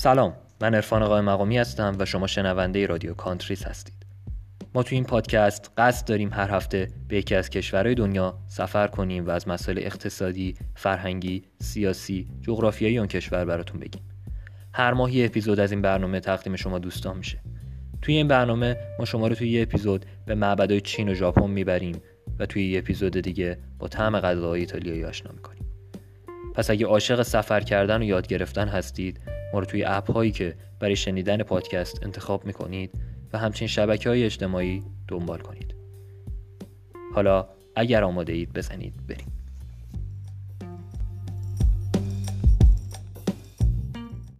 سلام من عرفان آقای مقامی هستم و شما شنونده رادیو Countries هستید ما تو این پادکست قصد داریم هر هفته به یکی از کشورهای دنیا سفر کنیم و از مسائل اقتصادی، فرهنگی، سیاسی، جغرافیایی اون کشور براتون بگیم. هر ماه یه اپیزود از این برنامه تقدیم شما دوستان میشه. توی این برنامه ما شما رو توی یه اپیزود به معبدهای چین و ژاپن می‌بریم و توی یه اپیزود دیگه با طعم غذاهای ایتالیایی آشنا می‌کنیم. پس اگه عاشق سفر کردن و یاد گرفتن هستید ما رو توی اپ هایی که برای شنیدن پادکست انتخاب می‌کنید و همچنین شبکه های اجتماعی دنبال کنید. حالا اگر آماده اید بزنید بریم.